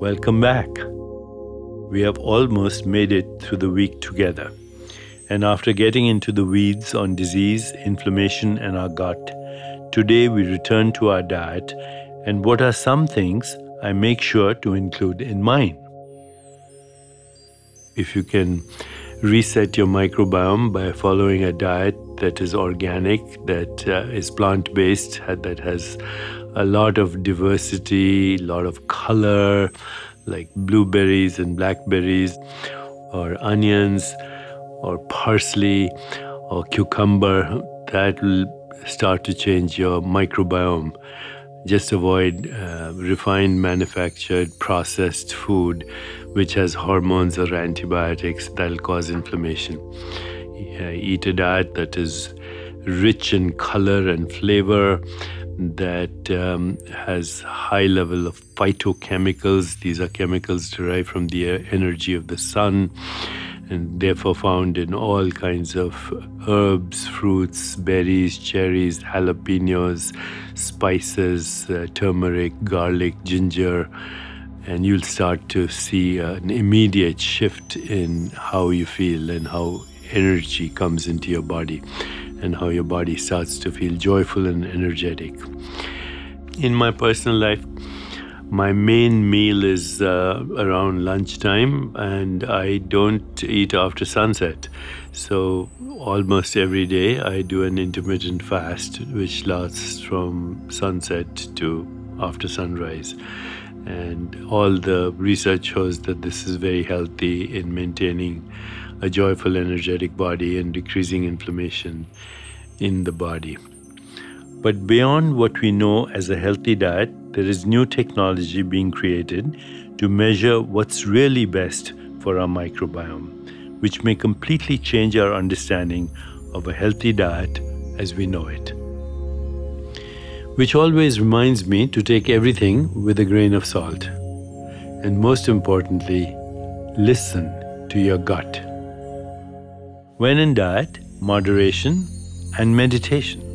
Welcome back. We have almost made it through the week together. And after getting into the weeds on disease, inflammation, and our gut, today we return to our diet and what are some things I make sure to include in mine. If you can reset your microbiome by following a diet that is organic, that uh, is plant based, that has a lot of diversity, a lot of color, like blueberries and blackberries, or onions, or parsley, or cucumber, that will start to change your microbiome. Just avoid uh, refined, manufactured, processed food which has hormones or antibiotics that'll cause inflammation. eat a diet that is rich in color and flavor, that um, has high level of phytochemicals. These are chemicals derived from the energy of the sun and therefore found in all kinds of herbs, fruits, berries, cherries, jalapenos, spices, uh, turmeric, garlic, ginger. And you'll start to see an immediate shift in how you feel and how energy comes into your body and how your body starts to feel joyful and energetic. In my personal life, my main meal is uh, around lunchtime, and I don't eat after sunset. So, almost every day, I do an intermittent fast, which lasts from sunset to after sunrise. And all the research shows that this is very healthy in maintaining a joyful, energetic body and decreasing inflammation in the body. But beyond what we know as a healthy diet, there is new technology being created to measure what's really best for our microbiome, which may completely change our understanding of a healthy diet as we know it. Which always reminds me to take everything with a grain of salt. And most importantly, listen to your gut. When in diet, moderation and meditation.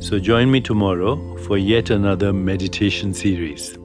So join me tomorrow for yet another meditation series.